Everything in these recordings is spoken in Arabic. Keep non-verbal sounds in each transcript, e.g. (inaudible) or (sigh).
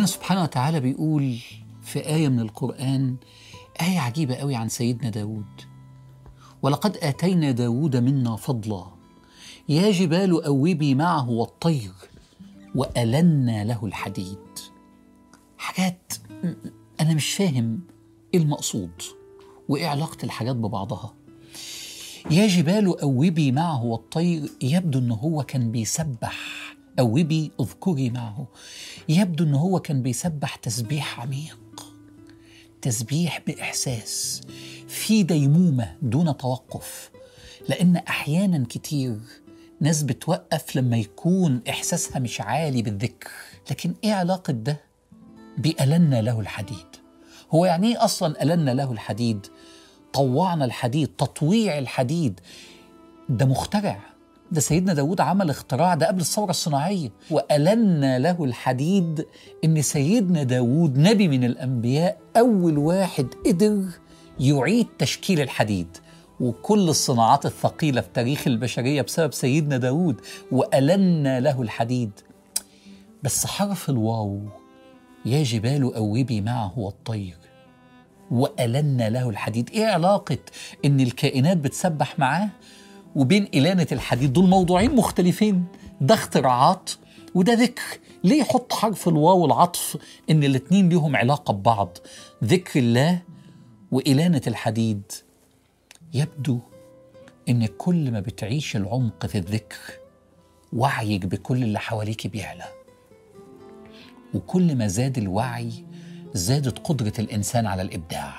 ربنا سبحانه وتعالى بيقول في آية من القرآن آية عجيبة قوي عن سيدنا داود. ولقد آتينا داود منا فضلا يا جبال أوبي معه والطير وألنا له الحديد. حاجات أنا مش فاهم إيه المقصود وإيه علاقة الحاجات ببعضها. يا جبال أوبي معه والطير يبدو أنه هو كان بيسبح. أوبي أذكري معه. يبدو أنه هو كان بيسبح تسبيح عميق تسبيح بإحساس في ديمومة دون توقف لأن أحيانا كتير ناس بتوقف لما يكون إحساسها مش عالي بالذكر. لكن إيه علاقة ده بألنا له الحديد؟ هو يعني إيه أصلا ألنا له الحديد؟ طوعنا الحديد تطويع الحديد. ده مخترع. ده سيدنا داود عمل اختراع ده قبل الثورة الصناعية. وألنا له الحديد إن سيدنا داود نبي من الأنبياء أول واحد قدر يعيد تشكيل الحديد. وكل الصناعات الثقيلة في تاريخ البشرية بسبب سيدنا داود وألنا له الحديد. بس حرف الواو يا جبال أوبي معه والطير. وألنا له الحديد. إيه علاقة إن الكائنات بتسبح معاه؟ وبين إلانة الحديد دول موضوعين مختلفين. ده اختراعات وده ذكر. ليه يحط حرف الواو العطف إن الاتنين ليهم علاقة ببعض؟ ذكر الله وإلانة الحديد. يبدو إن كل ما بتعيش العمق في الذكر وعيك بكل اللي حواليك بيعلى. وكل ما زاد الوعي زادت قدرة الإنسان على الإبداع.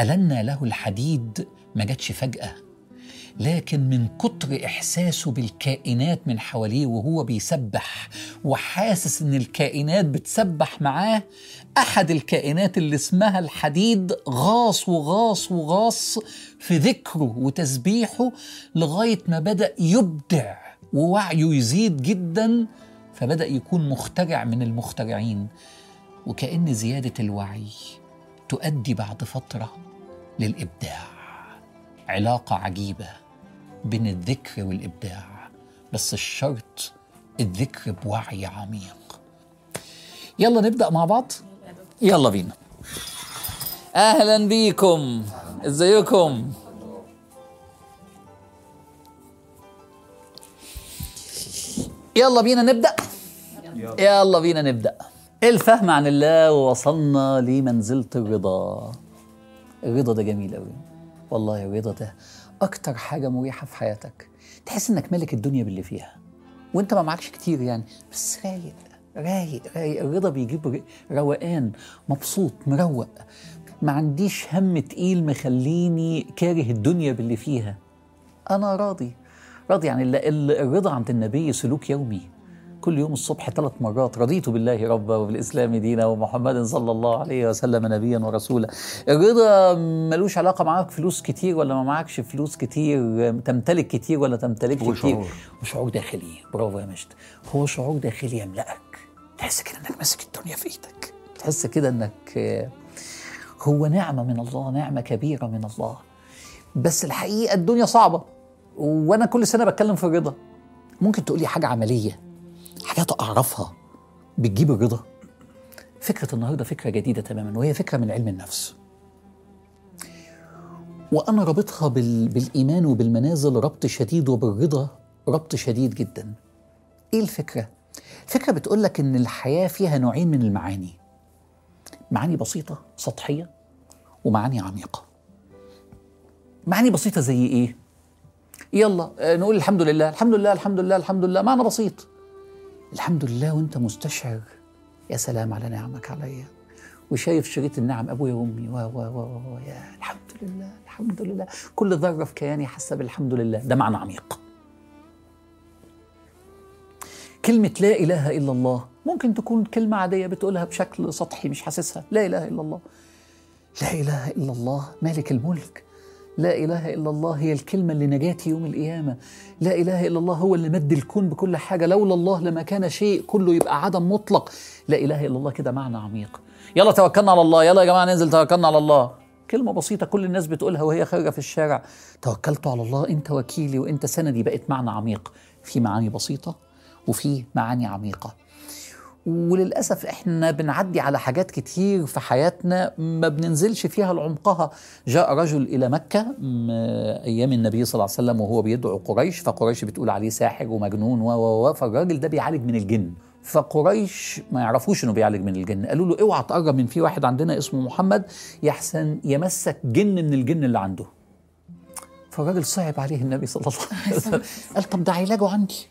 ألنا له الحديد ما جاتش فجأة. لكن من كتر إحساسه بالكائنات من حواليه وهو بيسبح وحاسس إن الكائنات بتسبح معاه أحد الكائنات اللي اسمها الحديد غاص وغاص وغاص في ذكره وتسبيحه لغاية ما بدأ يبدع ووعيه يزيد جدا فبدأ يكون مخترع من المخترعين. وكأن زيادة الوعي تؤدي بعد فترة للإبداع. علاقة عجيبة. بين الذكر والإبداع بس الشرط الذكر بوعي عميق. يلا نبدأ مع بعض؟ يلا بينا. أهلا بيكم. إزيكم؟ يلا بينا نبدأ. يلا بينا نبدأ. الفهم عن الله ووصلنا لمنزلة الرضا؟ الرضا ده جميل قوي والله الرضا ده أكتر حاجة مريحة في حياتك. تحس إنك ملك الدنيا باللي فيها. وإنت ما معكش كتير يعني. بس رايق رايق رايق. الرضا بيجيب روقان مبسوط مروق. ما عنديش هم تقيل مخليني كاره الدنيا باللي فيها. أنا راضي. راضي يعني الرضا عند النبي سلوك يومي. كل يوم الصبح ثلاث مرات رضيت بالله ربا وبالإسلام دينا ومحمد صلى الله عليه وسلم نبيا ورسولا. الرضا ملوش علاقة معاك فلوس كتير ولا ما معكش فلوس كتير؟ تمتلك كتير ولا تمتلك هو كتير؟ شعور. وشعور داخلي. برافو يا مجد. هو شعور داخلي يملأك. تحس كده إنك ماسك الدنيا في إيدك. تحس كده إنك هو نعمة من الله نعمة كبيرة من الله. بس الحقيقة الدنيا صعبة. وأنا كل سنة بتكلم في الرضا ممكن تقولي حاجة عملية؟ حاجات أعرفها بتجيب الرضا. فكرة النهاردة فكرة جديدة تماما وهي فكرة من علم النفس. وأنا رابطها بال... بالإيمان وبالمنازل ربط شديد وبالرضا ربط شديد جدا. إيه الفكرة؟ الفكرة بتقول لك إن الحياة فيها نوعين من المعاني. معاني بسيطة سطحية ومعاني عميقة. معاني بسيطة زي إيه؟ يلا آه، نقول الحمد لله الحمد لله الحمد لله الحمد لله معنى بسيط. الحمد لله وانت مستشعر. يا سلام على نعمك عليا وشايف شريط النعم أبويا وأمي. و و و يا الحمد لله الحمد لله كل ذرة في كياني حاسة بالحمد لله ده معنى عميق. كلمة لا إله إلا الله ممكن تكون كلمة عادية بتقولها بشكل سطحي مش حاسسها. لا إله إلا الله. لا إله إلا الله مالك الملك. لا إله إلا الله هي الكلمة اللي نجاتي يوم القيامة. لا إله إلا الله هو اللي مد الكون بكل حاجة. لولا الله لما كان شيء كله يبقى عدم مطلق. لا إله إلا الله كده معنى عميق. يلا توكلنا على الله. يلا يا جماعة ننزل توكلنا على الله. كلمة بسيطة كل الناس بتقولها وهي خارجة في الشارع. توكلت على الله. أنت وكيلي وأنت سندي بقت معنى عميق. في معاني بسيطة وفي معاني عميقة. وللأسف إحنا بنعدي على حاجات كتير في حياتنا ما بننزلش فيها لعمقها. جاء رجل إلى مكة أيام النبي صلى الله عليه وسلم وهو بيدعو قريش فقريش بتقول عليه ساحر ومجنون و و و فالراجل ده بيعالج من الجن. فقريش ما يعرفوش إنه بيعالج من الجن. قالوا له اوعى تقرب من في واحد عندنا اسمه محمد يحسن يمسك جن من الجن اللي عنده. فالراجل صعب عليه النبي صلى الله عليه وسلم. (laughs) قال طب ده علاجه عندي.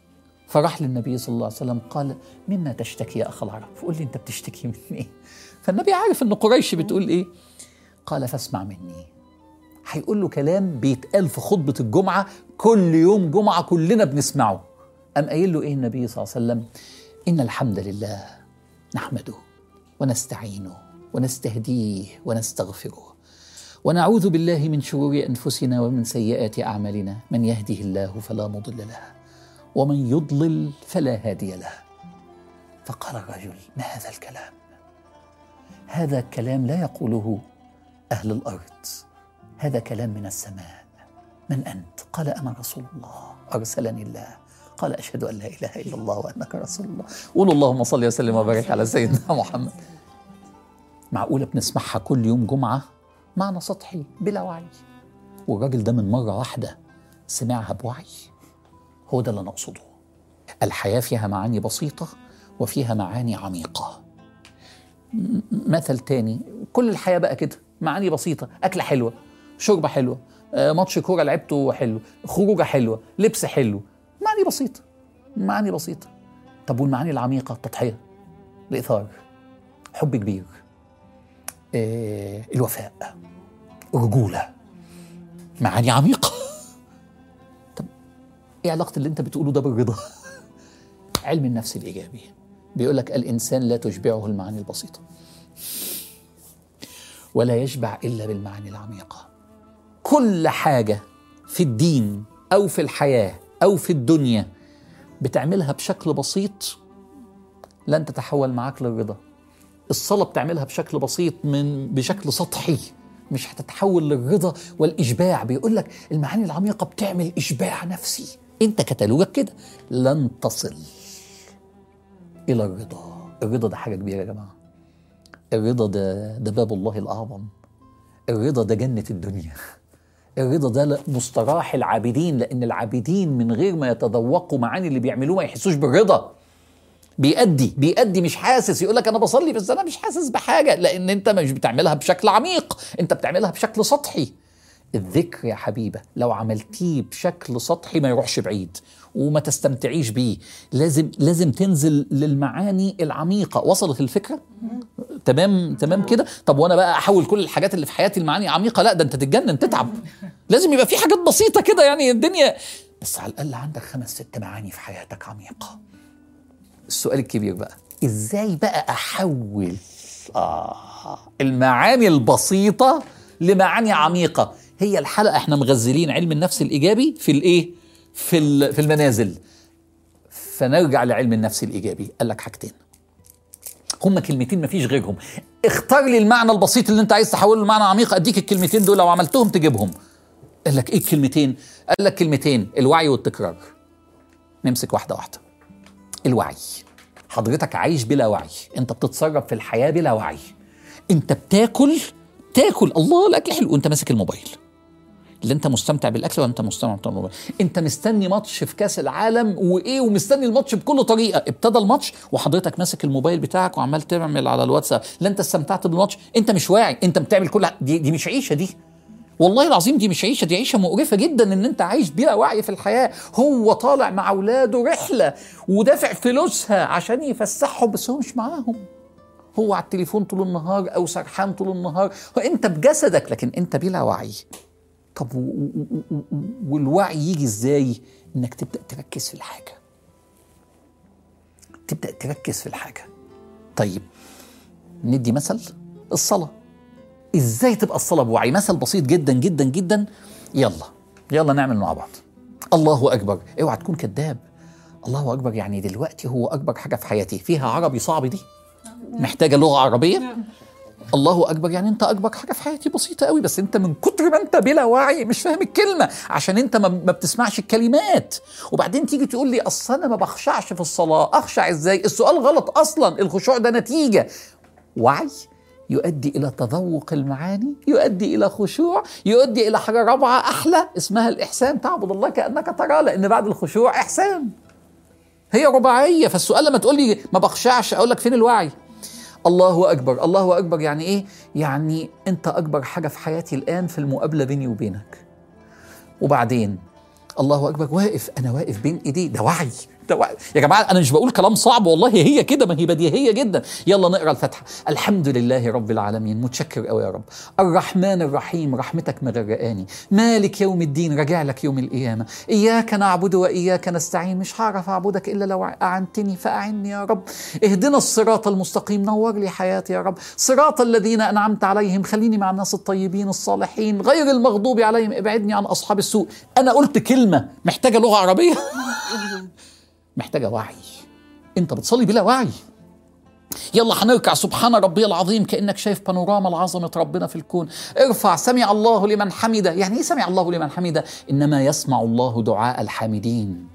فراح للنبي صلى الله عليه وسلم قال مما تشتكي يا أخ العرب؟ قول لي أنت بتشتكي من إيه (laughs) فالنبي عارف إن قريش بتقول إيه؟ قال فاسمع مني. هيقول له كلام بيتقال في خطبة الجمعة كل يوم جمعة كلنا بنسمعه. قام قايل له إيه النبي صلى الله عليه وسلم؟ إن الحمد لله نحمده ونستعينه ونستهديه ونستغفره ونعوذ بالله من شرور أنفسنا ومن سيئات أعمالنا. من يهده الله فلا مضل له ومن يضلل فلا هادي له. فقال الرجل ما هذا الكلام؟ هذا كلام لا يقوله أهل الأرض. هذا كلام من السماء. من انت قال أنا رسول الله. أرسلني الله. قال أشهد أن لا إله إلا الله وأنك رسول الله. قولوا اللهم صل وسلم وبارك على سيدنا محمد. معقوله بنسمعها كل يوم جمعة؟ معنى سطحي بلا وعي. والراجل ده من مرة واحدة سمعها بوعي. هو ده اللي أنا أقصده. الحياة فيها معاني بسيطة وفيها معاني عميقة. م- مثل تاني كل الحياة بقى كده معاني بسيطة أكلة حلوة شوربة حلوة آه، ماتش كورة لعبته حلو خروجة حلوة لبس حلو. معاني بسيطة معاني بسيطة. طب والمعاني العميقة؟ التضحية الاثار حب كبير آه، الوفاء الرجوله معاني عميقة. طب إيه علاقة اللي أنت بتقوله ده بالرضا؟ (laughs) علم النفس الإيجابي. بيقول لك الإنسان لا تشبعه المعاني البسيطة. ولا يشبع إلا بالمعاني العميقة. كل حاجة في الدين أو في الحياة أو في الدنيا بتعملها بشكل بسيط لن تتحول معاك للرضا. الصلاة بتعملها بشكل بسيط من بشكل سطحي مش هتتحول للرضا والإشباع. بيقول لك المعاني العميقة بتعمل إشباع نفسي. أنت كتالوجك كده. لن تصل إلى الرضا. الرضا ده حاجة كبيرة يا جماعة. الرضا ده ده باب الله الأعظم. الرضا ده جنة الدنيا. (laughs) الرضا ده مستراح العابدين لأن العابدين من غير ما يتذوقوا معاني اللي بيعملوه ما يحسوش بالرضا. بيأدي بيأدي مش حاسس. يقول لك أنا بصلي بس أنا مش حاسس بحاجة لأن أنت مش بتعملها بشكل عميق. أنت بتعملها بشكل سطحي. الذكر يا حبيبة لو عملتيه بشكل سطحي ما يروحش بعيد وما تستمتعيش بيه. لازم لازم تنزل للمعاني العميقة. وصلت الفكرة؟ تمام تمام كده؟ طب وأنا بقى أحول كل الحاجات اللي في حياتي المعاني عميقة؟ لا ده أنت تتجنن تتعب. لازم يبقى في حاجات بسيطة كده يعني الدنيا. بس على الأقل عندك خمس ست معاني في حياتك عميقة. السؤال الكبير بقى إزاي بقى أحول آه المعاني البسيطة لمعاني عميقة؟ هي الحلقة إحنا مغزلين علم النفس الإيجابي في الإيه؟ في, في المنازل. فنرجع لعلم النفس الإيجابي. قال لك حاجتين. هما كلمتين مفيش غيرهم. اختار لي المعنى البسيط اللي أنت عايز تحوله لمعنى عميق. أديك الكلمتين دول لو عملتهم تجيبهم. قال لك إيه الكلمتين؟ قال لك كلمتين. الوعي والتكرار. نمسك واحدة واحدة. الوعي. حضرتك عايش بلا وعي. أنت بتتصرف في الحياة بلا وعي. أنت بتاكل تاكل. الله الأكل حلو. وانت ماسك الموبايل. اللي انت مستمتع بالأكل ولا انت مستمتع بالموبايل انت مستني ماتش في كأس العالم وإيه ومستني الماتش بكل طريقة. ابتدى الماتش وحضرتك ماسك الموبايل بتاعك وعمال تعمل على الواتساب. لا انت استمتعت بالماتش انت مش واعي انت بتعمل كل دي, دي مش عيشة دي. والله العظيم دي مش عيشة دي عيشة مقرفة جدا إن أنت عايش بلا وعي في الحياة. هو طالع مع اولاده رحلة ودافع فلوسها عشان يفسحهم بس هو مش معاهم. هو على التليفون طول النهار أو سرحان طول النهار. وانت بجسدك لكن أنت بلا وعي. طب و- و- و- والوعي يجي إزاي؟ إنك تبدأ تركز في الحاجة. تبدأ تركز في الحاجة. طيب ندي مثل الصلاة. إزاي تبقى الصلاة بوعي؟ مثل بسيط جدا جدا جدا. يلا يلا نعمل مع بعض. الله أكبر. اوعى تكون كذاب. الله أكبر يعني دلوقتي هو أكبر حاجة في حياتي. فيها عربي صعب دي؟ محتاجة لغة عربية؟ الله أكبر يعني أنت أكبر حاجة في حياتي بسيطة قوي بس أنت من كتر ما أنت بلا وعي مش فاهم الكلمة عشان أنت ما ما بتسمعش الكلمات. وبعدين تيجي تقول لي أصل أنا ما بخشعش في الصلاة أخشع إزاي؟ السؤال غلط أصلا الخشوع ده نتيجة. وعي يؤدي إلى تذوق المعاني يؤدي إلى خشوع يؤدي إلى حاجة رابعة أحلى اسمها الإحسان. تعبد الله كأنك تراه لأن بعد الخشوع إحسان. هي رباعية فالسؤال لما تقول لي ما بخشعش أقول لك فين الوعي؟ الله أكبر. الله أكبر يعني إيه؟ يعني أنت أكبر حاجة في حياتي الآن في المقابلة بيني وبينك. وبعدين الله أكبر واقف أنا واقف بين وعي ده وعي. يا جماعة أنا مش بقول كلام صعب والله هي كده ما هي بديهية جدا. يلا نقرأ الفاتحة. الحمد لله رب العالمين. متشكر قوي يا رب. الرحمن الرحيم رحمتك مغرقاني مالك يوم الدين؟ راجع لك يوم القيامة. إياك نعبد وإياك نستعين. مش هعرف أعبدك إلا لو أعنتني فأعني يا رب. اهدنا الصراط المستقيم. نور لي حياتي يا رب. صراط الذين أنعمت عليهم. خليني مع الناس الطيبين الصالحين. غير المغضوب عليهم. ابعدني عن أصحاب السوء. أنا قلت كلمة. محتاجة لغة عربية؟ (laughs) محتاجة وعي. انت بتصلي بلا وعي. يلا هنركع سبحان ربي العظيم. كأنك شايف بانوراما لعظمة ربنا في الكون. ارفع. سمع الله لمن حمده. يعني إيه سمع الله لمن حمده؟ إنما يسمع الله دعاء الحامدين.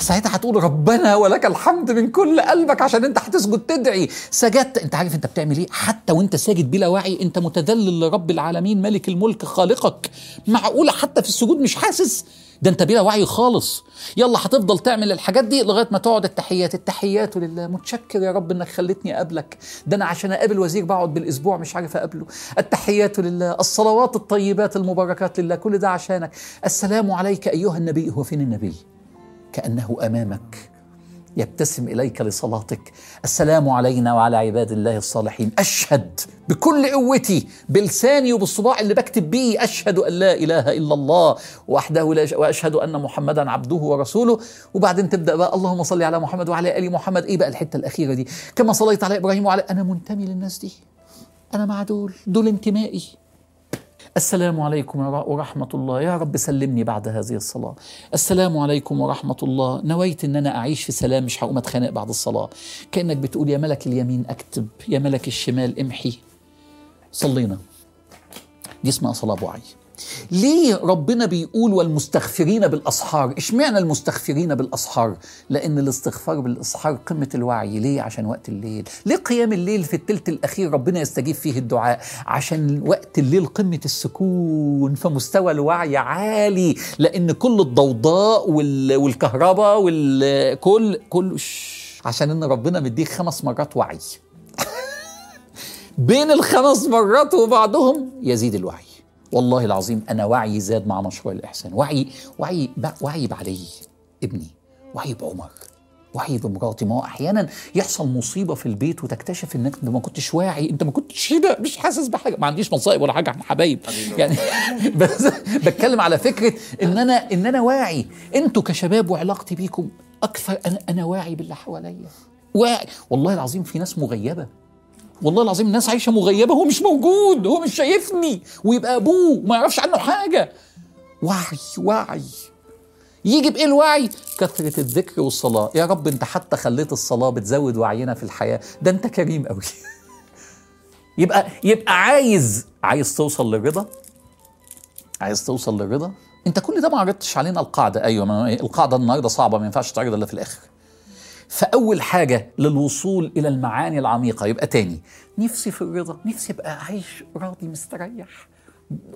ساعتها هتقول ربنا ولك الحمد من كل قلبك عشان انت هتسجد تدعي. سجدت. انت عارف انت بتعمل إيه؟ حتى وانت ساجد بلا وعي انت متذلل لرب العالمين ملك الملك خالقك. معقولة حتى في السجود مش حاسس؟ ده انت بلا وعي خالص. يلا هتفضل تعمل الحاجات دي لغاية ما تقعد. التحيات التحيات لله. متشكر يا رب انك خلتني أقابلك. ده أنا عشان أقابل وزير بقعد بالأسبوع مش عارف أقابله. التحيات لله. الصلوات الطيبات المباركات لله. كل ده عشانك. السلام عليك أيها النبي. هو فين النبي؟ كأنه أمامك. يبتسم إليك لصلاتك. السلام علينا وعلى عباد الله الصالحين. أشهد بكل قوتي بلساني وبالصباع اللي بكتب بيه أشهد أن لا إله إلا الله وحده لا. وأشهد أن محمدا عبده ورسوله. وبعدين تبدأ بقى اللهم صل على محمد وعلى آل محمد. إيه بقى الحتة الأخيرة دي؟ كما صليت على إبراهيم وعلى أنا منتمي للناس دي. أنا مع دول دول انتمائي. السلام عليكم ورحمة الله. يا رب سلمني بعد هذه الصلاة. السلام عليكم ورحمة الله. نويت أن أنا أعيش في سلام مش هقوم أتخانق بعد الصلاة. كأنك بتقول يا ملك اليمين أكتب يا ملك الشمال امحي. صلينا. دي اسمها صلاة بوعي ليه ربنا بيقول والمستغفرين بالأسحار؟ اشمعنى المستغفرين بالأسحار؟ لأن الاستغفار بالإسحار قمة الوعي. ليه؟ عشان وقت الليل. ليه قيام الليل في الثلث الأخير ربنا يستجيب فيه الدعاء؟ عشان وقت الليل قمة السكون فمستوى الوعي عالي. لأن كل الضوضاء وال... والكهرباء والكل كل عشان إن ربنا مديك خمس مرات وعي. (laughs) بين الخمس مرات وبعضهم يزيد الوعي. والله العظيم أنا وعي زاد مع مشروع الإحسان. وعي وعي وعي بعلي ابني وعي بعمر وعي بمراتي. ما هو أحيانا يحصل مصيبة في البيت وتكتشف إنك أنت ما كنتش واعي أنت ما كنتش هنا مش حاسس بحاجة. ما عنديش مصائب ولا حاجة إحنا حبايب. يعني (laughs) بس بتكلم على فكرة إن أنا إن أنا واعي. أنتوا كشباب وعلاقتي بيكم أكثر أنا أنا واعي باللي حواليا. واعي. والله العظيم في ناس مغيبة. والله العظيم الناس عايشة مغيبة هو مش موجود هو مش شايفني. ويبقى أبوه ما يعرفش عنه حاجة. وعي وعي. يجي بإيه الوعي؟ كثرة الذكر والصلاة. يا رب أنت حتى خليت الصلاة بتزود وعينا في الحياة. ده أنت كريم قوي (laughs) يبقى يبقى عايز عايز توصل للرضا؟ عايز توصل للرضا؟ أنت كل ده ما عرضتش علينا القاعدة. أيوه ما القاعدة النهارده صعبة ما ينفعش تعرض إلا في الآخر. فأول حاجة للوصول إلى المعاني العميقة. يبقى تاني نفسي في الرضا نفسي أبقى عايش راضي مستريح.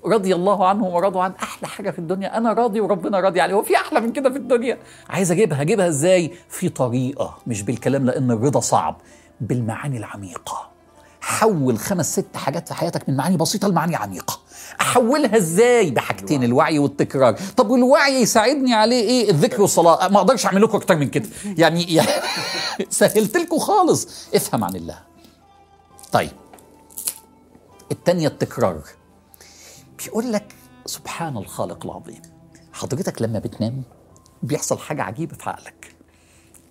رضي الله عنهم ورضوا عن أحلى حاجة في الدنيا. أنا راضي وربنا راضي عليه هو في أحلى من كده في الدنيا. عايز أجيبها أجيبها إزاي؟ في طريقة مش بالكلام لأن الرضا صعب بالمعاني العميقة. حول خمس ست حاجات في حياتك من معاني بسيطة لمعاني عميقة. أحولها إزاي؟ بحاجتين الوعي والتكرار. طب والوعي يساعدني عليه إيه؟ الذكر والصلاة. ما أقدرش أعمل لكم أكتر من كده. يعني, (laughs) يعني سهلت لكم خالص. افهم عن الله. طيب. التانية التكرار. بيقول لك سبحان الخالق العظيم. حضرتك لما بتنام بيحصل حاجة عجيبة في عقلك.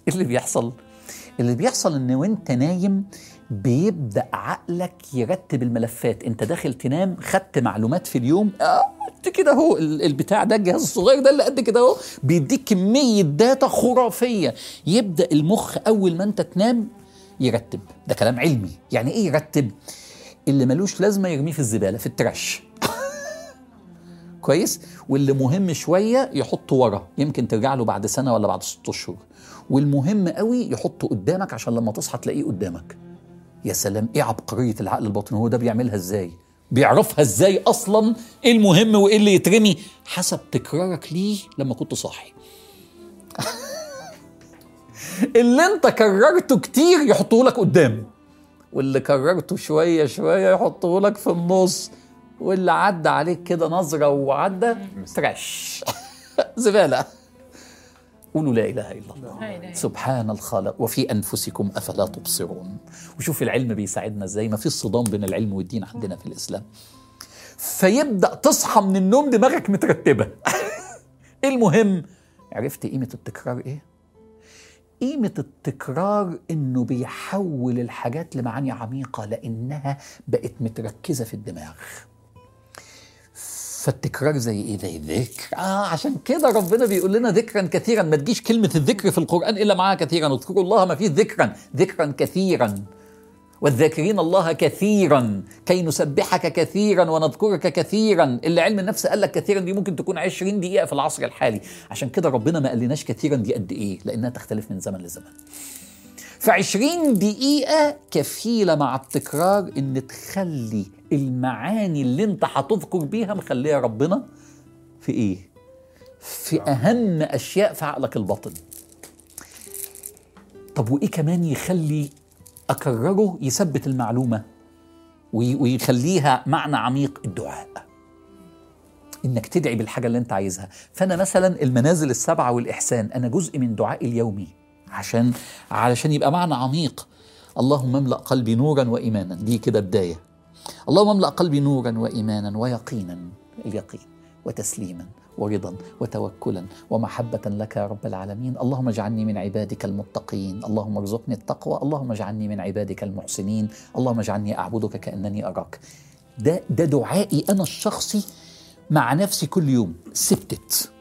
إيه اللي بيحصل؟ اللي بيحصل إن وأنت نايم بيبدأ عقلك يرتب الملفات. انت داخل تنام خدت معلومات في اليوم قد كده اهو البتاع ده الجهاز الصغير ده اللي قد كده اهو بيديك كمية داتا خرافية. يبدأ المخ أول ما انت تنام يرتب. ده كلام علمي. يعني إيه يرتب؟ اللي ملوش لازمة يرميه في الزبالة في التراش. (laughs) كويس؟ واللي مهم شوية يحطه ورا. يمكن ترجع له بعد سنة ولا بعد ست أشهر. والمهم قوي يحطه قدامك عشان لما تصحى تلاقيه قدامك. يا سلام إيه عبقرية العقل الباطني هو ده بيعملها إزاي؟ بيعرفها إزاي أصلا؟ إيه المهم وإيه اللي يترمي؟ حسب تكرارك ليه لما كنت صاحي. (laughs) اللي أنت كررته كتير يحطه لك قدام واللي كررته شوية شوية يحطه لك في النص واللي عدى عليك كده نظرة وعدى ترش. (laughs) زبالة. قولوا لا إله إلا الله. سبحان الخالق. وفي أنفسكم أفلا تبصرون. وشوف العلم بيساعدنا إزاي. ما في صدام بين العلم والدين عندنا في الإسلام. فيبدأ تصحى من النوم دماغك مترتبة. (laughs) المهم عرفت قيمة التكرار إيه؟ قيمة التكرار إنه بيحول الحاجات لمعاني عميقة لأنها بقت متركزة في الدماغ. فالتكرار زي إيه؟ زي الذكر آه عشان كده ربنا بيقول لنا ذكرا كثيرا. ما تجيش كلمة الذكر في القرآن إلا معاها كثيرا. اذكروا الله ما فيه ذكرا. ذكرا كثيرا. والذاكرين الله كثيرا. كي نسبحك كثيرا ونذكرك كثيرا. اللي علم النفس قال لك كثيرا دي ممكن تكون 20 دقيقة في العصر الحالي. عشان كده ربنا ما قالناش كثيرا دي قد إيه؟ لأنها تختلف من زمن لزمن. فعشرين دقيقة كفيلة مع التكرار إن تخلي المعاني اللي أنت هتذكر بيها مخليها ربنا في إيه؟ في أهم أشياء في عقلك الباطن. طب وإيه كمان يخلي أكرره يثبت المعلومة ويخليها معنى عميق الدعاء. إنك تدعي بالحاجة اللي أنت عايزها فأنا مثلا المنازل السبعة والإحسان أنا جزء من دعائي اليومي عشان علشان يبقى معنى عميق. اللهم املأ قلبي نورا وإيمانا. دي كده بداية. اللهم املأ قلبي نورا وإيمانا ويقينا. اليقين وتسليما ورضا وتوكلا ومحبة لك يا رب العالمين. اللهم اجعلني من عبادك المتقين. اللهم ارزقني التقوى. اللهم اجعلني من عبادك المحسنين. اللهم اجعلني أعبدك كأنني أراك. ده, ده دعائي أنا الشخصي مع نفسي كل يوم. سبتت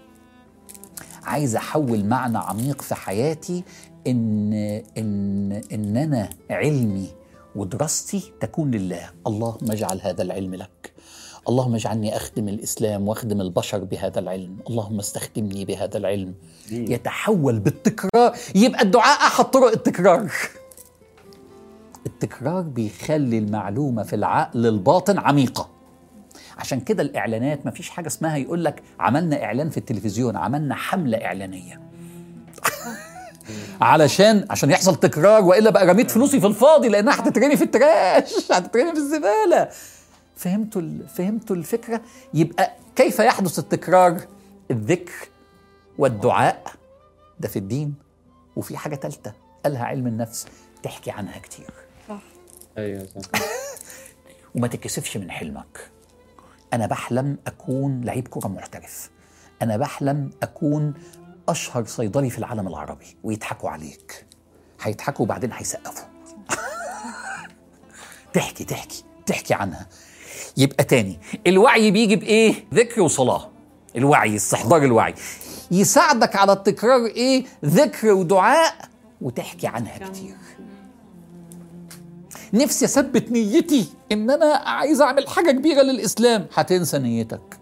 عايز أحول معنى عميق في حياتي إن إن إن أنا علمي ودراستي تكون لله. اللهم اجعل هذا العلم لك. اللهم اجعلني أخدم الإسلام وأخدم البشر بهذا العلم. اللهم استخدمني بهذا العلم. يتحول بالتكرار. يبقى الدعاء احد طرق التكرار. التكرار بيخلي المعلومة في العقل الباطن عميقة. عشان كده الإعلانات ما فيش حاجة اسمها يقول لك عملنا إعلان في التلفزيون عملنا حملة إعلانية. (laughs) علشان عشان يحصل تكرار وإلا بقى رميت فلوسي في الفاضي لانها هتترمي في التراش هتترمي في الزبالة. فهمتوا فهمتوا الفكرة؟ يبقى كيف يحدث التكرار؟ الذكر والدعاء ده في الدين وفي حاجة ثالثه قالها علم النفس تحكي عنها كتير. صح. أيوه صح. (laughs) وما تتكسفش من حلمك. أنا بحلم أكون لعيب كرة محترف. أنا بحلم أكون أشهر صيدلي في العالم العربي. ويضحكوا عليك. هيضحكوا وبعدين هيسقفوا. (laughs) تحكي تحكي تحكي عنها. يبقى تاني. الوعي بيجي بإيه؟ ذكر وصلاة. الوعي استحضار الوعي. يساعدك على التكرار إيه؟ ذكر ودعاء وتحكي عنها كتير. نفسي أثبت نيتي إن أنا عايز أعمل حاجة كبيرة للإسلام. هتنسى نيتك.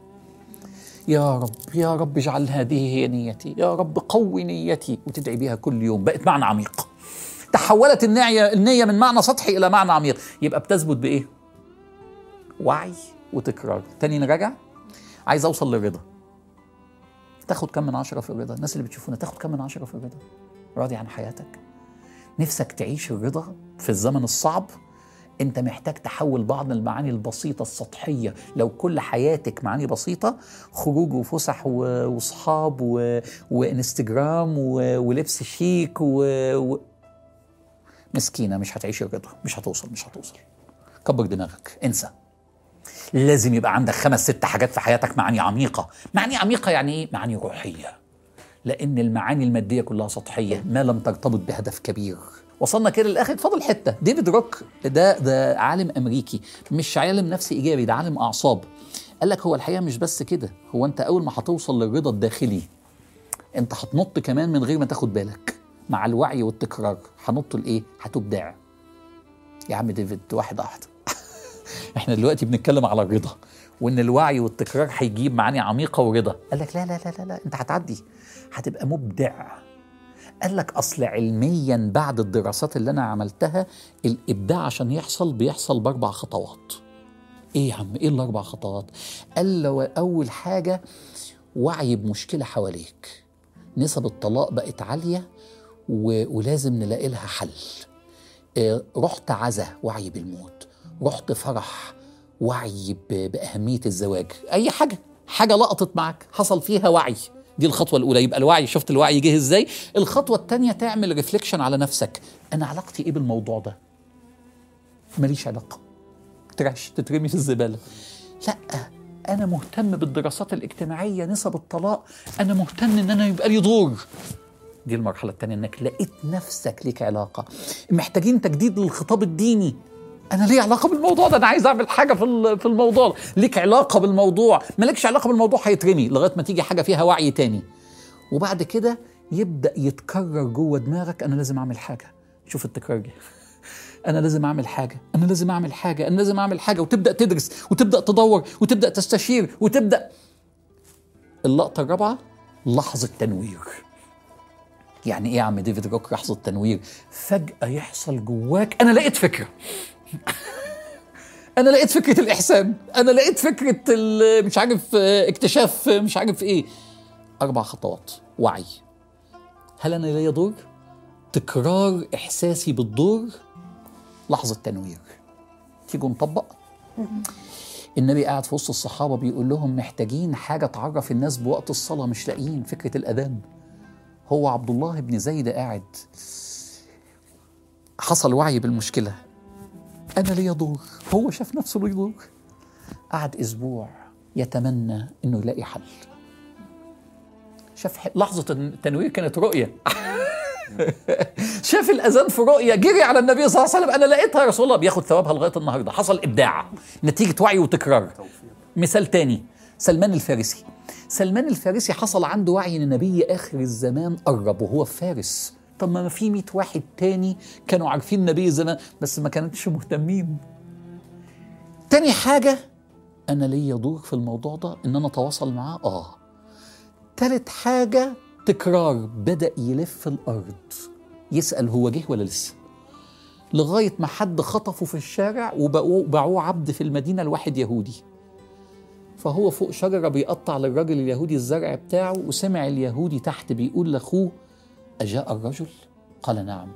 يا رب يا رب اجعل هذه هي نيتي. يا رب قوي نيتي وتدعي بيها كل يوم. بقت معنى عميق. تحولت النية, النية من معنى سطحي إلى معنى عميق. يبقى بتثبت بإيه؟ وعي وتكرار. تاني نراجع. عايز أوصل للرضا. تاخد كم من عشرة في الرضا. الناس اللي بتشوفونا تاخد كم من عشرة في الرضا. راضي عن حياتك. نفسك تعيش الرضا في الزمن الصعب؟ انت محتاج تحول بعض المعاني البسيطة السطحية. لو كل حياتك معاني بسيطة خروج وفسح وصحاب و... وانستجرام و... ولبس شيك و... و... مسكينة مش هتعيش الرضا مش هتوصل مش هتوصل. كبر دماغك انسى. لازم يبقى عندك خمس ست حاجات في حياتك معاني عميقة. معاني عميقة يعني إيه؟ معاني روحية. لأن المعاني المادية كلها سطحية ما لم ترتبط بهدف كبير. وصلنا كده للآخر. فاضل حتة. ديفيد روك ده ده عالم أمريكي مش عالم نفسي إيجابي ده عالم أعصاب. قال لك هو الحقيقة مش بس كده هو أنت أول ما هتوصل للرضا الداخلي أنت هتنط كمان من غير ما تاخد بالك مع الوعي والتكرار. هنط لإيه؟ هتبدع. يا عم ديفيد واحدة واحدة (laughs) إحنا دلوقتي بنتكلم على الرضا وإن الوعي والتكرار هيجيب معاني عميقة ورضا. قال لك لا لا لا لا, لا أنت هتعدي. هتبقى مبدع. قال لك أصل علميا بعد الدراسات اللي أنا عملتها الإبداع عشان يحصل بيحصل بأربع خطوات. إيه يا عم؟ إيه الأربع خطوات؟ قال له أول حاجة وعي بمشكلة حواليك. نسب الطلاق بقت عالية و... ولازم نلاقي لها حل. إيه رحت عزا وعي بالموت. رحت فرح وعي ب... بأهمية الزواج. أي حاجة حاجة لقطت معك حصل فيها وعي. دي الخطوة الأولى. يبقى الوعي شفت الوعي جه إزاي؟ الخطوة الثانية تعمل ريفليكشن على نفسك. أنا علاقتي إيه بالموضوع ده؟ ماليش علاقة. ترعش تترمي في الزبالة. لا أنا مهتم بالدراسات الاجتماعية نسب الطلاق. أنا مهتم إن أنا يبقى لي دور. دي المرحلة الثانية إنك لقيت نفسك ليك علاقة. محتاجين تجديد للخطاب الديني. أنا ليه علاقة بالموضوع ده؟ أنا عايز أعمل حاجة في في الموضوع. ده ليك علاقة بالموضوع. مالكش علاقة بالموضوع هيترمي لغاية ما تيجي حاجة فيها وعي تاني. وبعد كده يبدأ يتكرر جوه دماغك أنا لازم أعمل حاجة. شوف التكرار جه. (laughs) أنا لازم أعمل حاجة. أنا لازم أعمل حاجة. أنا لازم أعمل حاجة. وتبدأ تدرس. وتبدأ تدور. وتبدأ تستشير. وتبدأ. اللقطة الرابعة لحظة تنوير. يعني إيه يا عم ديفيد روك لحظة تنوير؟ فجأة يحصل جواك. أنا لقيت فكرة. (laughs) أنا لقيت فكرة الإحسان. أنا لقيت فكرة مش عارف اكتشاف مش عارف إيه. أربع خطوات. وعي. هل أنا ليا دور؟ تكرار إحساسي بالدور. لحظة تنوير. تيجوا نطبق. النبي قاعد في وسط الصحابة بيقول لهم محتاجين حاجة تعرف الناس بوقت الصلاة مش لاقيين. فكرة الأذان. هو عبد الله بن زيد قاعد. حصل وعي بالمشكلة. أنا ليا دور هو شاف نفسه ليه دور قعد أسبوع يتمنى إنه يلاقي حل. شاف لحظة التنوير كانت رؤية. (laughs) شاف الأذان في رؤية. جري على النبي صلى الله عليه وسلم. أنا لقيتها يا رسول الله. بياخد ثوابها لغاية النهارده. حصل إبداع. نتيجة وعي وتكرار. مثال تاني. سلمان الفارسي. سلمان الفارسي حصل عنده وعي إن نبي آخر الزمان قرب وهو في فارس. طب ما في 100 واحد تاني كانوا عارفين النبي زمان بس ما كانتش مهتمين. تاني حاجة أنا ليا دور في الموضوع ده إن أنا أتواصل معاه. آه. تالت حاجة تكرار بدأ يلف الأرض. يسأل هو جه ولا لسه؟ لغاية ما حد خطفه في الشارع وباعوه عبد في المدينة لواحد يهودي. فهو فوق شجرة بيقطع للراجل اليهودي الزرع بتاعه وسمع اليهودي تحت بيقول لأخوه أجاء الرجل؟ قال نعم.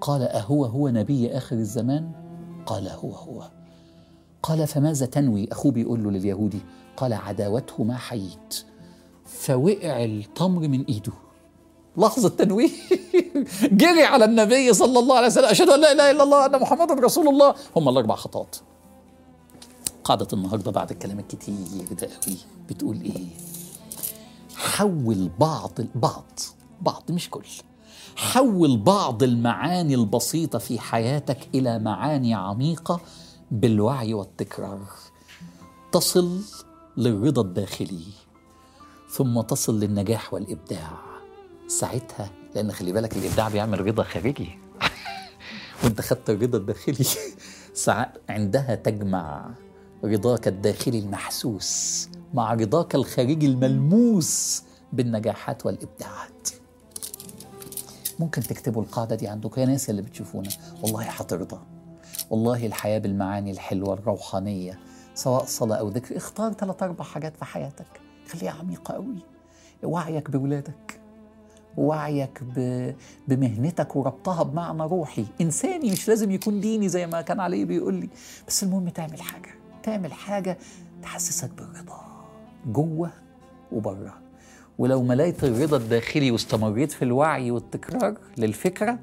قال أهو هو نبي آخر الزمان؟ قال هو هو. قال فماذا تنوي؟ أخوه بيقول له لليهودي قال عداوته ما حييت. فوقع التمر من إيده. لحظة تنويه (laughs) جري على النبي صلى الله عليه وسلم. أشهد أن لا إله إلا الله أن محمد رسول الله. هم الأربع خطوات قاعدة النهاردة بعد الكلام الكتير ده قوي بتقول إيه؟ حول بعض بعض بعض مش كل. حول بعض المعاني البسيطة في حياتك إلى معاني عميقة بالوعي والتكرار. تصل للرضا الداخلي ثم تصل للنجاح والإبداع. ساعتها لأن خلي بالك الإبداع بيعمل رضا خارجي. (laughs) وأنت خدت الرضا الداخلي. (laughs) عندها تجمع رضاك الداخلي المحسوس مع رضاك الخارجي الملموس بالنجاحات والإبداعات. ممكن تكتبوا القاعدة دي عندكم. يا ناس اللي بتشوفونا والله هترضى والله الحياة بالمعاني الحلوة الروحانية سواء صلاة أو ذكر اختار ثلاث أربع حاجات في حياتك. خليها عميقة قوي. وعيك بولادك. وعيك ب... بمهنتك وربطها بمعنى روحي. إنساني مش لازم يكون ديني زي ما كان عليه بيقول لي. بس المهم تعمل حاجة. تعمل حاجة تحسسك بالرضا. جوة وبرة. ولو مليت الرضا الداخلي واستمريت في الوعي والتكرار للفكرة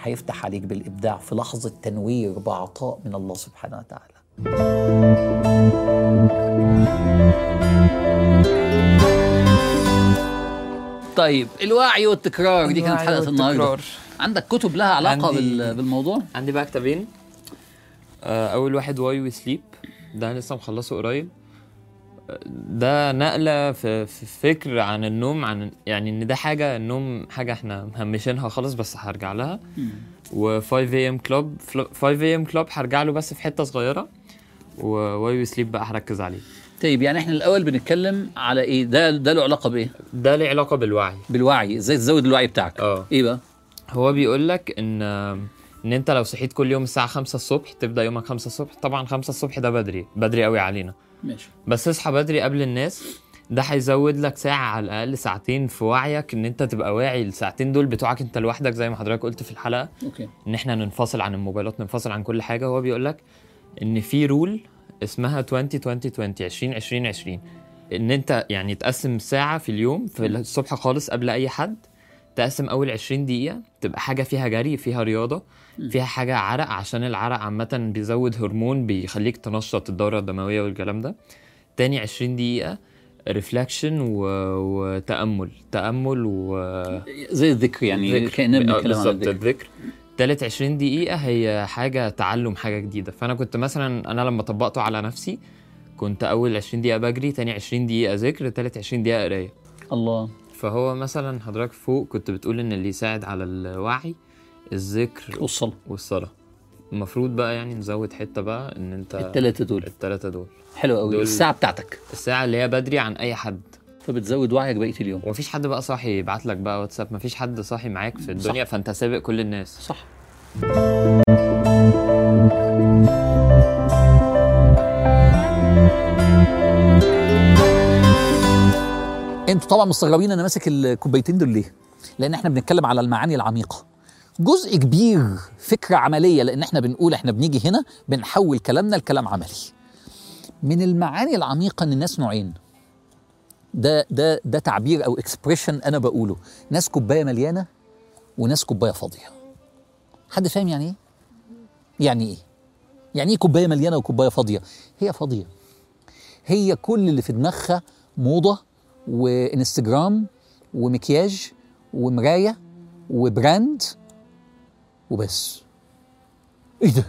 هيفتح عليك بالإبداع في لحظة تنوير بعطاء من الله سبحانه وتعالى. طيب الوعي والتكرار دي كانت حلقة النهارده. عندك كتب لها علاقة عندي- بال- بالموضوع؟ عندي بقى كتابين. آه، أول واحد Why We Sleep. ده لسه مخلصه قريب. ده نقلة في, في فكر عن النوم عن يعني إن ده حاجة النوم حاجة إحنا مهمشينها خالص بس هرجع لها. و 5 AM Club 5 AM Club هرجع له بس في حتة صغيرة. و Why Sleep بقى هركز عليه. طيب يعني إحنا الأول بنتكلم على إيه؟ ده ده له علاقة بإيه؟ ده له علاقة بالوعي. بالوعي إزاي تزود الوعي بتاعك. آه. إيه بقى؟ هو بيقول لك إن إن أنت لو صحيت كل يوم الساعة 5 الصبح تبدأ يومك 5 الصبح. طبعا 5 الصبح ده بدري بدري قوي علينا. ماشي. بس اصحى بدري قبل الناس. ده هيزود لك ساعة على الأقل ساعتين في وعيك إن أنت تبقى واعي. الساعتين دول بتوعك أنت لوحدك زي ما حضرتك قلت في الحلقة. okay. إن إحنا ننفصل عن الموبايلات ننفصل عن كل حاجة. هو بيقول لك إن في rule اسمها 20 20 20 20 20 20 إن أنت يعني تقسم ساعة في اليوم في الصبح خالص قبل أي حد. تقسم أول 20 دقيقة تبقى حاجة فيها جري فيها رياضة فيها حاجة عرق عشان العرق عامة بيزود هرمون بيخليك تنشط الدورة الدموية والكلام ده. تاني 20 دقيقة reflection و... وتأمل تأمل و زي الذكر يعني ذكر. كأننا آه، بنتكلم عن الذكر. الذكر. تالت 20 دقيقة هي حاجة تعلم حاجة جديدة. فأنا كنت مثلا أنا لما طبقته على نفسي كنت أول 20 دقيقة بجري تاني 20 دقيقة ذكر تالت 20 دقيقة قراية. الله. فهو مثلا حضرتك فوق كنت بتقول إن اللي يساعد على الوعي الذكر والصلاة. والصلاة. المفروض بقى يعني نزود حتة بقى إن أنت الثلاثه دول. التلاتة دول. حلو قوي دول- الساعة بتاعتك. الساعة اللي هي بدري عن أي حد. فبتزود وعيك بقية اليوم. ومفيش حد بقى صاحي يبعت لك بقى واتساب. مفيش حد صاحي معاك في الدنيا فأنت سابق كل الناس. صح. أنتوا طبعا مستغربين أنا ماسك الكوبايتين دول ليه؟ لأن إحنا بنتكلم على المعاني العميقة. جزء كبير فكره عملية لأن إحنا بنقول إحنا بنيجي هنا بنحول كلامنا لكلام عملي. من المعاني العميقة إن الناس نوعين. ده ده ده تعبير أو اكسبريشن أنا بقوله، ناس كوباية مليانة وناس كوباية فاضية. حد فاهم يعني إيه؟ يعني إيه؟ يعني إيه كوباية مليانة وكوباية فاضية؟ هي فاضية. هي كل اللي في دماغها موضة وانستجرام ومكياج ومرايه وبراند وبس. إيه ده؟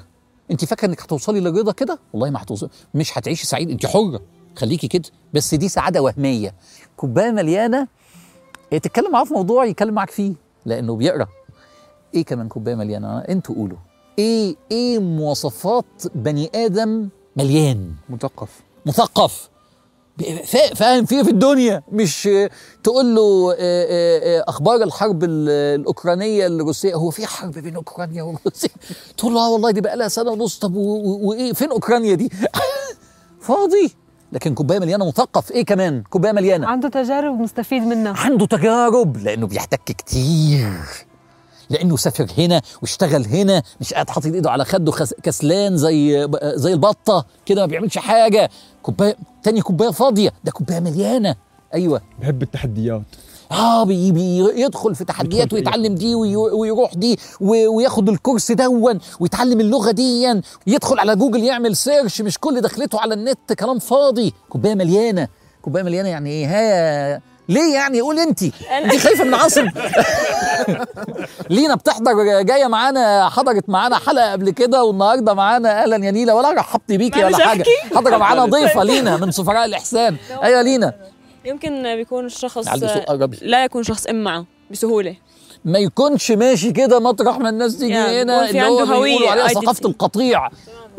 أنت فاكرة إنك هتوصلي للرضا كده؟ والله ما هتوصلي مش هتعيشي سعيد. أنت حرة. خليكي كده. بس دي سعادة وهمية. كوباية مليانة. إيه تتكلم معاه في موضوع يتكلم معاك فيه. لأنه بيقرأ. إيه كمان كوباية مليانة؟ أنتوا قولوا. إيه إيه مواصفات بني آدم مليان؟ مثقف. مثقف. فاهم فيه في الدنيا. مش تقول له آه، آه، آه، أخبار الحرب ال- الأوكرانية الروسيه هو في حرب بين أوكرانيا وروسيا؟ (laughs) تقول له آه والله دي بقى لها سنة ونص. طب وإيه؟ فين أوكرانيا دي؟ (laughs) فاضي. لكن كوباية مليانة مثقف. إيه كمان؟ كوباية مليانة. عنده تجارب مستفيد منها. عنده تجارب لأنه بيحتك كتير. لأنه سافر هنا واشتغل هنا مش قاعد حاطط إيده على خده كسلان زي زي البطة كده ما بيعملش حاجة. كوباية تاني كوباية فاضية. ده كوباية مليانة. أيوه. بحب التحديات. آه بي بي يدخل في تحديات ويتعلم دي وي- ويروح دي وياخد الكورس دوت ويتعلم اللغة دي يدخل على جوجل يعمل search مش كل دخلته على النت كلام فاضي. كوباية مليانة. كوباية مليانة يعني إيه؟ ها ليه يعني؟ قول انت. انت خايفة من عاصم. (laughs) لينا بتحضر جاية معانا حضرت معانا حلقة قبل كده والنهاردة معانا أهلا يا لينا ولا رحبت بيكي ولا حاجة؟ حاضره معانا ضيفة لينا من سفراء الإحسان. (laughs) أيوه لينا. يمكن بيكون الشخص. لا يكون شخص ام معه بسهولة. ما يكونش ماشي كده مطرح ما الناس تيجي يعني هنا اللي هو بيقولوا عليها. ثقافة القطيع.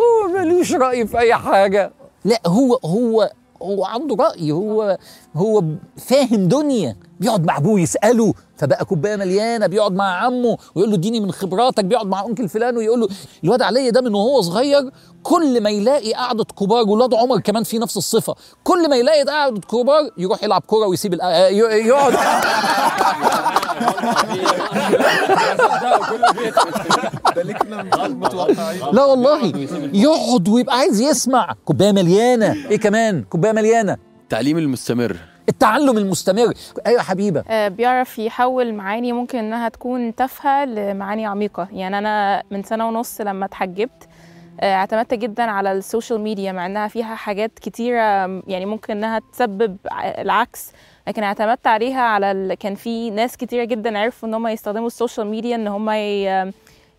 هو ملوش رأي في أي حاجة. لا هو هو هو عنده رأي هو هو فاهم دنيا. بيقعد مع أبوه يسأله فبقى كوباية مليانة بيقعد مع عمه ويقول له اديني من خبراتك بيقعد مع أنكل فلان ويقول له الواد علي ده من وهو صغير كل ما يلاقي قعدة كبار ولاد عمر كمان في نفس الصفة كل ما يلاقي قعدة كبار يروح يلعب كورة ويسيب ي- يقعد. لا والله يقعد ويبقى عايز يسمع. كوباية مليانة. إيه كمان؟ كوباية مليانة. التعليم المستمر. التعلم المستمر. أيوه حبيبة. آه، بيعرف يحول معاني ممكن إنها تكون تافهة لمعاني عميقة. يعني أنا من سنة ونص لما اتحجبت آه، اعتمدت جدا على ال social media مع إنها فيها حاجات كتيرة يعني ممكن إنها تسبب العكس. لكن اعتمدت عليها على ال... كان في ناس كتيرة جدا عرفوا إن هم يستخدموا ال social media إن هم ي...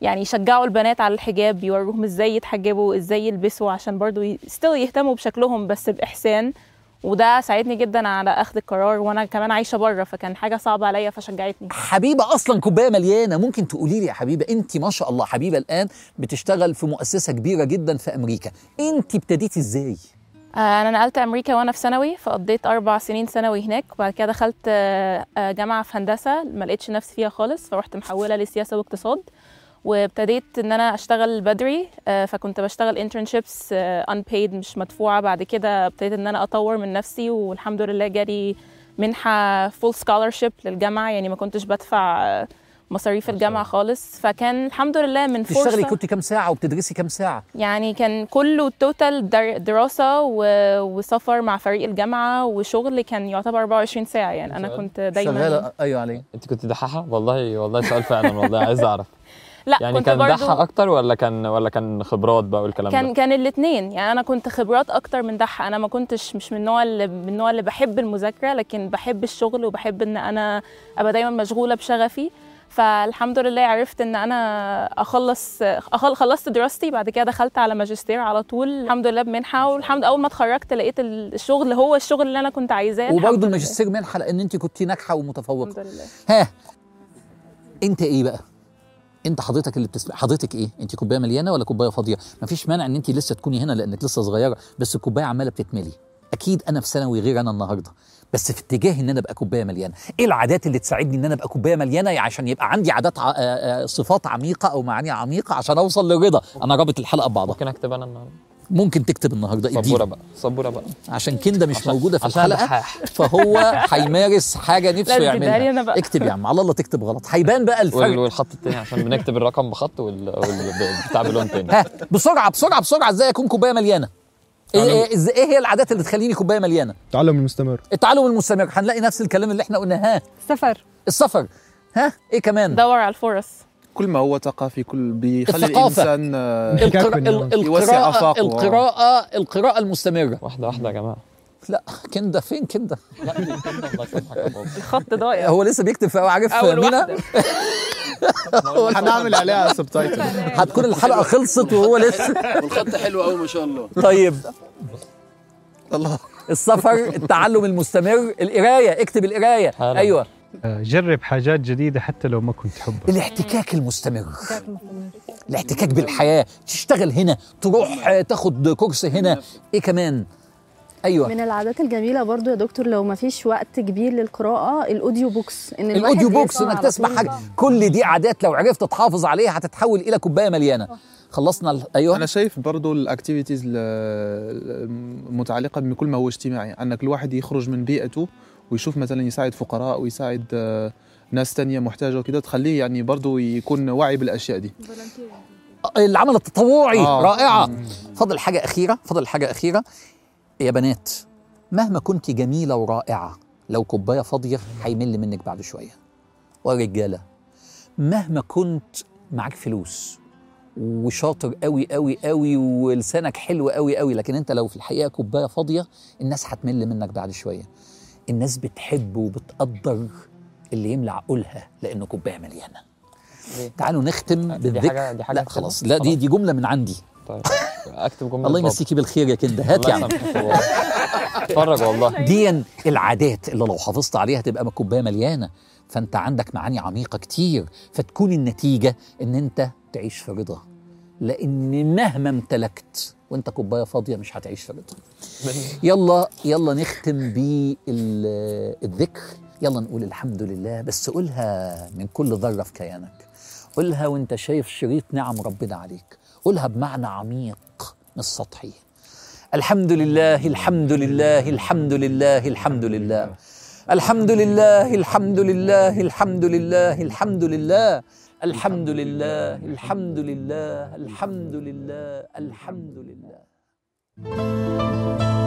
يعني يشجعوا البنات على الحجاب يوروهم إزاي يتحجبوا إزاي يلبسوا عشان برضو ي... still يهتموا بشكلهم بس بإحسان. وده ساعدني جدا على أخذ القرار وأنا كمان عايشة بره فكان حاجة صعبة عليا فشجعتني. حبيبة أصلا كوباية مليانة. ممكن تقولي لي يا حبيبة أنت ما شاء الله حبيبة الآن بتشتغل في مؤسسة كبيرة جدا في أمريكا. أنت ابتديتي إزاي؟ آه، أنا نقلت أمريكا وأنا في ثانوي فقضيت أربع سنين ثانوي هناك. وبعد كده دخلت آه، آه، جامعة في هندسة ما لقيتش نفسي فيها خالص فروحت محولة لسياسة واقتصاد. وابتديت إن أنا أشتغل بدري آه، فكنت بشتغل internships آه، unpaid مش مدفوعة. بعد كده ابتديت إن أنا أطور من نفسي والحمد لله جالي منحة full scholarship للجامعة. يعني ما كنتش بدفع آه، مصاريف الجامعة خالص. فكان الحمد لله من تشتغلي فرصه كنت كام ساعة وبتدرسي كام ساعة؟ يعني كان كله توتال در- دراسة و- وسفر مع فريق الجامعة وشغل كان يعتبر 24 ساعة. يعني أنا سؤال. كنت دايما شغالة؟ أيوه علي أنت كنت دحاحة؟ والله والله سؤال فعلا والله عايز أعرف. (laughs) لا يعني كنت كان دحة أكتر ولا كان ولا كان خبرات بقى والكلام كان ده؟ كان الاثنين يعني أنا كنت خبرات أكتر من دحة. أنا ما كنتش مش من النوع اللي من النوع اللي بحب المذاكرة لكن بحب الشغل وبحب إن أنا أبقى دايما مشغولة بشغفي. فالحمد لله عرفت إن أنا اخلص أخل خلصت دراستي. بعد كده دخلت على ماجستير على طول. الحمد لله بمنحة. والحمد أول ما اتخرجت لقيت الشغل هو الشغل اللي أنا كنت عايزاه. وبرضه. الماجستير منحة لأن أنت كنت ناجحة ومتفوقة. الحمد لله. ها أنت إيه بقى؟ انت حضرتك اللي بتسمع حضرتك إيه؟ انت كوباية مليانة ولا كوباية فاضية؟ مفيش مانع ان انت لسه تكوني هنا لأنك لسه صغيرة بس الكوباية عمالة بتتملي. أكيد أنا في ثانوي غير أنا النهارده بس في اتجاه إن أنا أبقى كوباية مليانة. إيه العادات اللي تساعدني إن أنا أبقى كوباية مليانة؟ عشان يبقى عندي عادات ع... صفات عميقة أو معاني عميقة عشان أوصل للرضا. أنا رابط الحلقة ببعضها. ممكن أكتب أنا النهارده. ممكن تكتب النهارده سبوره بقى سبوره بقى. عشان كندا مش عشان- موجودة في عشان الحلقة. فهو هيمارس حاجة نفسه يعملها. أنا بقى. اكتب يا عم على الله تكتب غلط. هيبان بقى الفرق. والخط التاني عشان بنكتب الرقم بخط وال... وال... بتاع بلون تاني. ها بسرعة بسرعة بسرعة إزاي اكون كوباية مليانة؟ إيه إيه, إيه هي العادات اللي تخليني كوباية مليانة؟ التعلم المستمر. التعلم المستمر. هنلاقي نفس الكلام اللي إحنا قلناه ها؟ سفر السفر. ها؟ إيه كمان؟ دور على الفرص. كل ما هو ثقافي كل بيخلي الثقافة. الإنسان آه، الحكاك القرا- بالناس. ال- يوسع القراءة آفاقه. القراءة القراءة المستمرة. واحدة واحدة يا جماعة. لا كندا. فين كندا؟ لا الله يسامحك يا بابا. الخط ضايع. هو لسه بيكتب في عارف مينا (laughs) هنعمل عليها سبتايتل هتكون الحلقة خلصت وهو لسه. والخط حلو قوي ما شاء الله. طيب. الله. السفر التعلم المستمر القراية. اكتب القراية. حالا. أيوه. جرب حاجات جديدة حتى لو ما كنت تحبها الاحتكاك المستمر. الاحتكاك بالحياة. تشتغل هنا تروح آه، تاخد كورس هنا. إيه كمان؟ أيوه. من العادات الجميلة برضو يا دكتور لو ما فيش وقت كبير للقراءة ال audio books. إن الواحد ال audio books إنك تسمع. حاجة. كل دي عادات لو عرفت تحافظ عليها هتتحول إلى كوباية مليانة. خلصنا أيوه. أنا شايف برضو ال activities المتعلقة بكل ما هو اجتماعي. أنك الواحد يخرج من بيئته ويشوف مثلا يساعد فقراء ويساعد آه، ناس تانية محتاجة وكده تخليه يعني برضو يكون واعي بالأشياء دي. العمل التطوعي آه. رائعه فضل حاجة أخيرة فضل حاجة أخيرة. يا بنات مهما كنت جميلة ورائعة لو كوباية فاضية هيمل منك بعد شوية. ورجالة مهما كنت معاك فلوس وشاطر قوي قوي قوي ولسانك حلو قوي قوي لكن أنت لو في الحقيقة كوباية فاضية الناس هتمل منك بعد شوية. الناس بتحب وبتقدر اللي يملى عقولها لأنه كوبايه مليانه تعالوا نختم دي بالذكر. حاجة- دي حاجة لا. خلاص. لا دي دي جملة من عندي. طيب. أكتب جملة الله. يمسيكي بالخير يا كنده هات يا عم. اتفرج والله. (laughs) دي العادات اللي لو حافظت عليها تبقى كوباية مليانة. فأنت عندك معاني عميقة كتير. فتكون النتيجة إن أنت تعيش في رضا. لأن مهما امتلكت وانت كوباية فاضية مش هتعيش في رضا يلا يلا نختم بالذكر. يلا نقول الحمد لله بس قولها من كل ذرة في كيانك. قولها وانت شايف شريط نعم ربنا عليك. قولها بمعنى عميق مش سطحي الحمد لله الحمد لله الحمد لله. الحمد لله الحمد لله الحمد لله الحمد لله. الحمد لله الحمد لله الحمد لله الحمد لله الحمد لله.